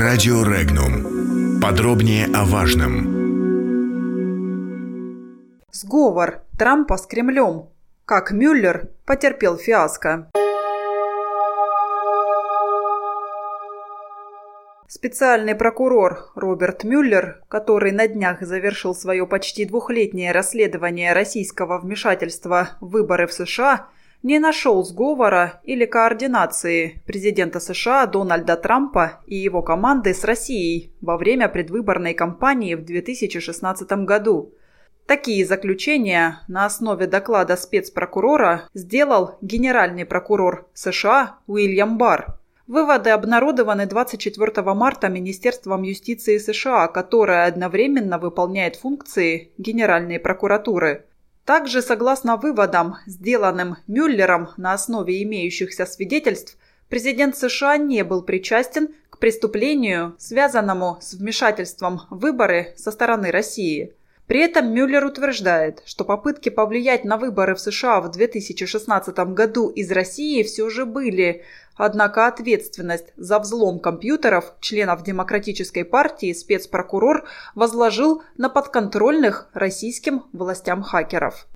Радио Регнум. Подробнее о важном. Сговор Трампа с Кремлем. Как Мюллер потерпел фиаско. Специальный прокурор Роберт Мюллер, который на днях завершил свое почти двухлетнее расследование российского вмешательства в выборы в США, не нашел сговора или координации президента США Дональда Трампа и его команды с Россией во время предвыборной кампании в 2016 году. Такие заключения на основе доклада спецпрокурора сделал генеральный прокурор США Уильям Барр. Выводы обнародованы 24 марта Министерством юстиции США, которое одновременно выполняет функции Генеральной прокуратуры. Также, согласно выводам, сделанным Мюллером на основе имеющихся свидетельств, президент США не был причастен к преступлению, связанному с вмешательством в выборы со стороны России – при этом Мюллер утверждает, что попытки повлиять на выборы в США в 2016 году из России все же были, однако ответственность за взлом компьютеров членов Демократической партии спецпрокурор возложил на подконтрольных российским властям хакеров.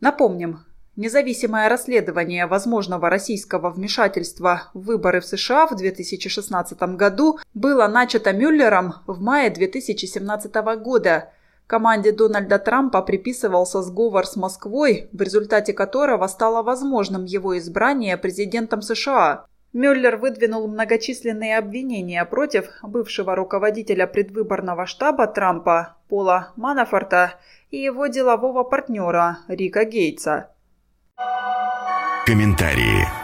Напомним, Независимое расследование возможного российского вмешательства в выборы в США в 2016 году было начато Мюллером в мае 2017 года – Команде Дональда Трампа приписывался сговор с Москвой, в результате которого стало возможным его избрание президентом США. Мюллер выдвинул многочисленные обвинения против бывшего руководителя предвыборного штаба Трампа Пола Манафорта и его делового партнера Рика Гейтса. Комментарии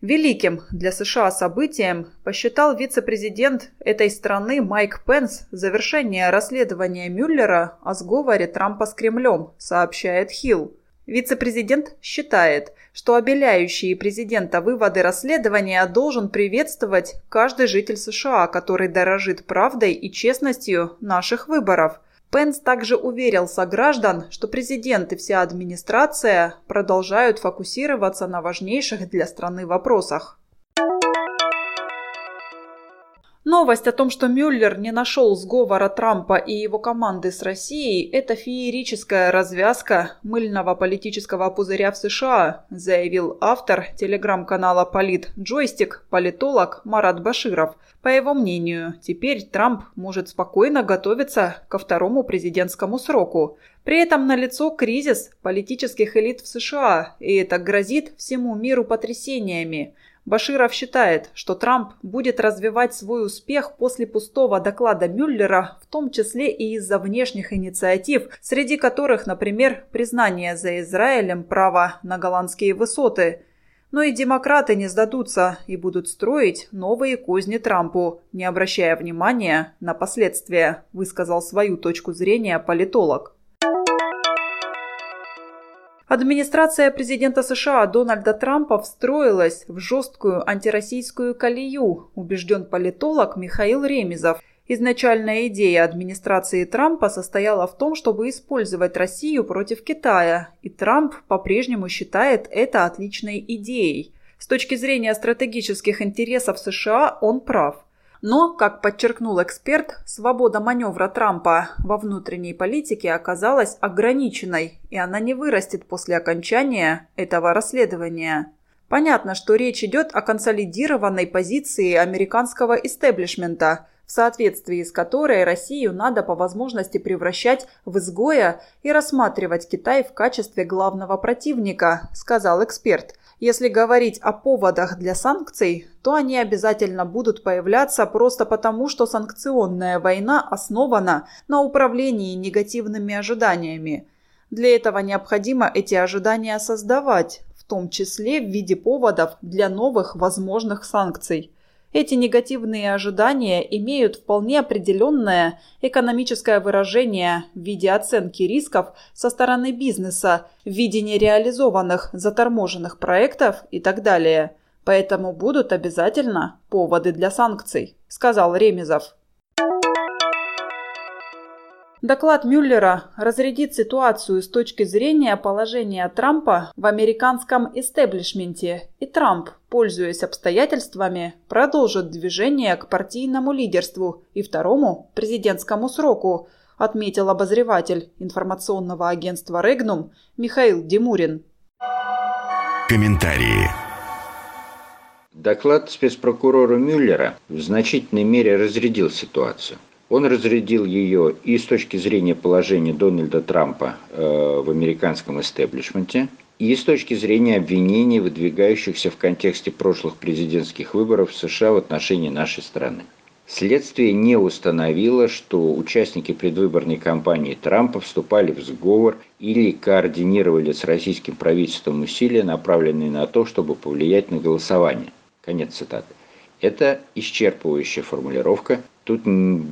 Великим для США событием посчитал вице-президент этой страны Майк Пенс завершение расследования Мюллера о сговоре Трампа с Кремлем, сообщает Хилл. Вице-президент считает, что обеляющие президента выводы расследования должен приветствовать каждый житель США, который дорожит правдой и честностью наших выборов – Пенс также уверил сограждан, что президент и вся администрация продолжают фокусироваться на важнейших для страны вопросах. Новость о том, что Мюллер не нашел сговора Трампа и его команды с Россией – это феерическая развязка мыльного политического пузыря в США, заявил автор телеграм-канала «Полит Джойстик» политолог Марат Баширов. По его мнению, теперь Трамп может спокойно готовиться ко второму президентскому сроку. При этом налицо кризис политических элит в США, и это грозит всему миру потрясениями – Баширов считает, что Трамп будет развивать свой успех после пустого доклада Мюллера, в том числе и из-за внешних инициатив, среди которых, например, признание за Израилем права на голландские высоты. Но и демократы не сдадутся и будут строить новые козни Трампу, не обращая внимания на последствия, высказал свою точку зрения политолог. Администрация президента США Дональда Трампа встроилась в жесткую антироссийскую колею, убежден политолог Михаил Ремезов. Изначальная идея администрации Трампа состояла в том, чтобы использовать Россию против Китая, и Трамп по-прежнему считает это отличной идеей. С точки зрения стратегических интересов США он прав – но, как подчеркнул эксперт, свобода маневра Трампа во внутренней политике оказалась ограниченной, и она не вырастет после окончания этого расследования. Понятно, что речь идет о консолидированной позиции американского истеблишмента, в соответствии с которой Россию надо по возможности превращать в изгоя и рассматривать Китай в качестве главного противника, сказал эксперт. Если говорить о поводах для санкций, то они обязательно будут появляться просто потому, что санкционная война основана на управлении негативными ожиданиями. Для этого необходимо эти ожидания создавать, в том числе в виде поводов для новых возможных санкций. Эти негативные ожидания имеют вполне определенное экономическое выражение в виде оценки рисков со стороны бизнеса, в виде нереализованных заторможенных проектов и так далее. Поэтому будут обязательно поводы для санкций, сказал Ремезов. Доклад Мюллера разрядит ситуацию с точки зрения положения Трампа в американском истеблишменте, и Трамп, пользуясь обстоятельствами, продолжит движение к партийному лидерству и второму президентскому сроку, отметил обозреватель информационного агентства «Регнум» Михаил Демурин. Комментарии. Доклад спецпрокурора Мюллера в значительной мере разрядил ситуацию. Он разрядил ее и с точки зрения положения Дональда Трампа э, в американском истеблишменте, и с точки зрения обвинений, выдвигающихся в контексте прошлых президентских выборов в США в отношении нашей страны. Следствие не установило, что участники предвыборной кампании Трампа вступали в сговор или координировали с российским правительством усилия, направленные на то, чтобы повлиять на голосование. Конец цитаты. Это исчерпывающая формулировка, тут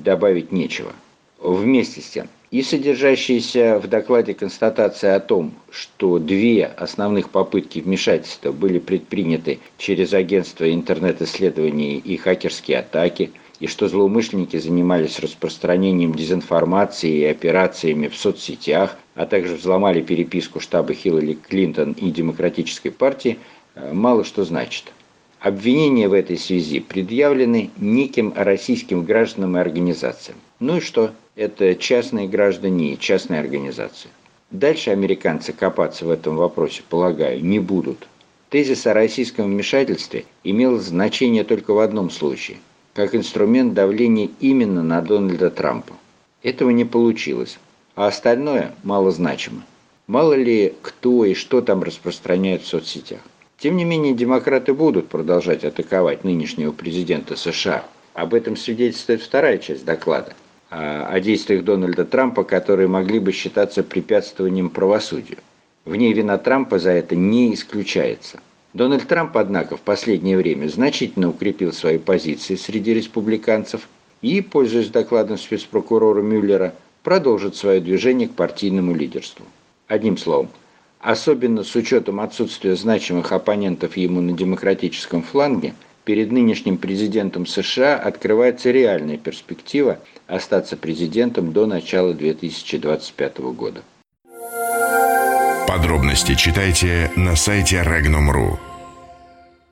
добавить нечего. Вместе с тем, и содержащаяся в докладе констатация о том, что две основных попытки вмешательства были предприняты через агентство интернет-исследований и хакерские атаки, и что злоумышленники занимались распространением дезинформации и операциями в соцсетях, а также взломали переписку штаба Хиллари Клинтон и Демократической партии, э, мало что значит. Обвинения в этой связи предъявлены неким российским гражданам и организациям. Ну и что? Это частные граждане и частные организации. Дальше американцы копаться в этом вопросе, полагаю, не будут. Тезис о российском вмешательстве имел значение только в одном случае – как инструмент давления именно на Дональда Трампа. Этого не получилось, а остальное малозначимо. Мало ли кто и что там распространяет в соцсетях. Тем не менее, демократы будут продолжать атаковать нынешнего президента США. Об этом свидетельствует вторая часть доклада о действиях Дональда Трампа, которые могли бы считаться препятствованием правосудию. В ней вина Трампа за это не исключается. Дональд Трамп, однако, в последнее время значительно укрепил свои позиции среди республиканцев и, пользуясь докладом спецпрокурора Мюллера, продолжит свое движение к партийному лидерству. Одним словом, Особенно с учетом отсутствия значимых оппонентов ему на демократическом фланге, перед нынешним президентом США открывается реальная перспектива остаться президентом до начала 2025 года. Подробности читайте на сайте Regnum.ru.